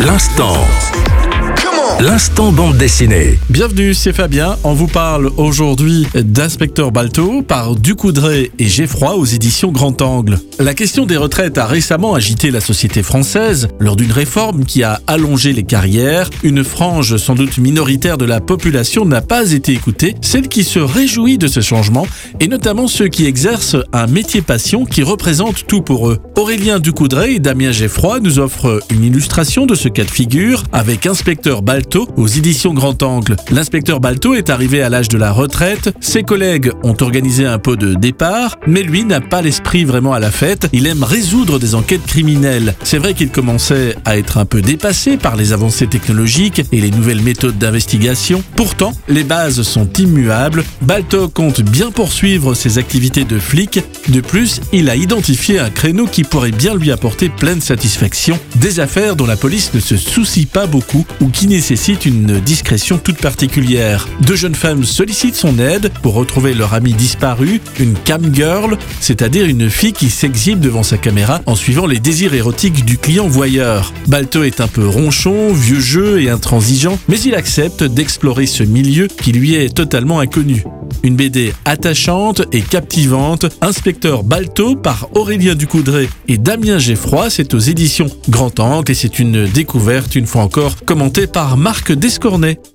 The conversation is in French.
L'instant. L'instant bande dessinée. Bienvenue, c'est Fabien. On vous parle aujourd'hui d'Inspecteur Balto par Ducoudray et Geffroy aux éditions Grand Angle. La question des retraites a récemment agité la société française lors d'une réforme qui a allongé les carrières. Une frange sans doute minoritaire de la population n'a pas été écoutée, celle qui se réjouit de ce changement et notamment ceux qui exercent un métier passion qui représente tout pour eux. Aurélien Ducoudray et Damien Geffroy nous offrent une illustration de ce cas de figure avec Inspecteur Balto aux éditions Grand Angle. L'inspecteur Balto est arrivé à l'âge de la retraite, ses collègues ont organisé un pot de départ, mais lui n'a pas l'esprit vraiment à la fête, il aime résoudre des enquêtes criminelles. C'est vrai qu'il commençait à être un peu dépassé par les avancées technologiques et les nouvelles méthodes d'investigation. Pourtant, les bases sont immuables, Balto compte bien poursuivre ses activités de flic. De plus, il a identifié un créneau qui pourrait bien lui apporter pleine satisfaction, des affaires dont la police ne se soucie pas beaucoup ou qui nécessitent une discrétion toute particulière. Deux jeunes femmes sollicitent son aide pour retrouver leur ami disparu, une cam girl, c'est-à-dire une fille qui s'exhibe devant sa caméra en suivant les désirs érotiques du client voyeur. Balto est un peu ronchon, vieux jeu et intransigeant, mais il accepte d'explorer ce milieu qui lui est totalement inconnu. Une BD attachante et captivante, Inspecteur Balto par Aurélien Ducoudray et Damien Geffroy, c'est aux éditions Grand Angle et c'est une découverte une fois encore commentée par Marc Descornet.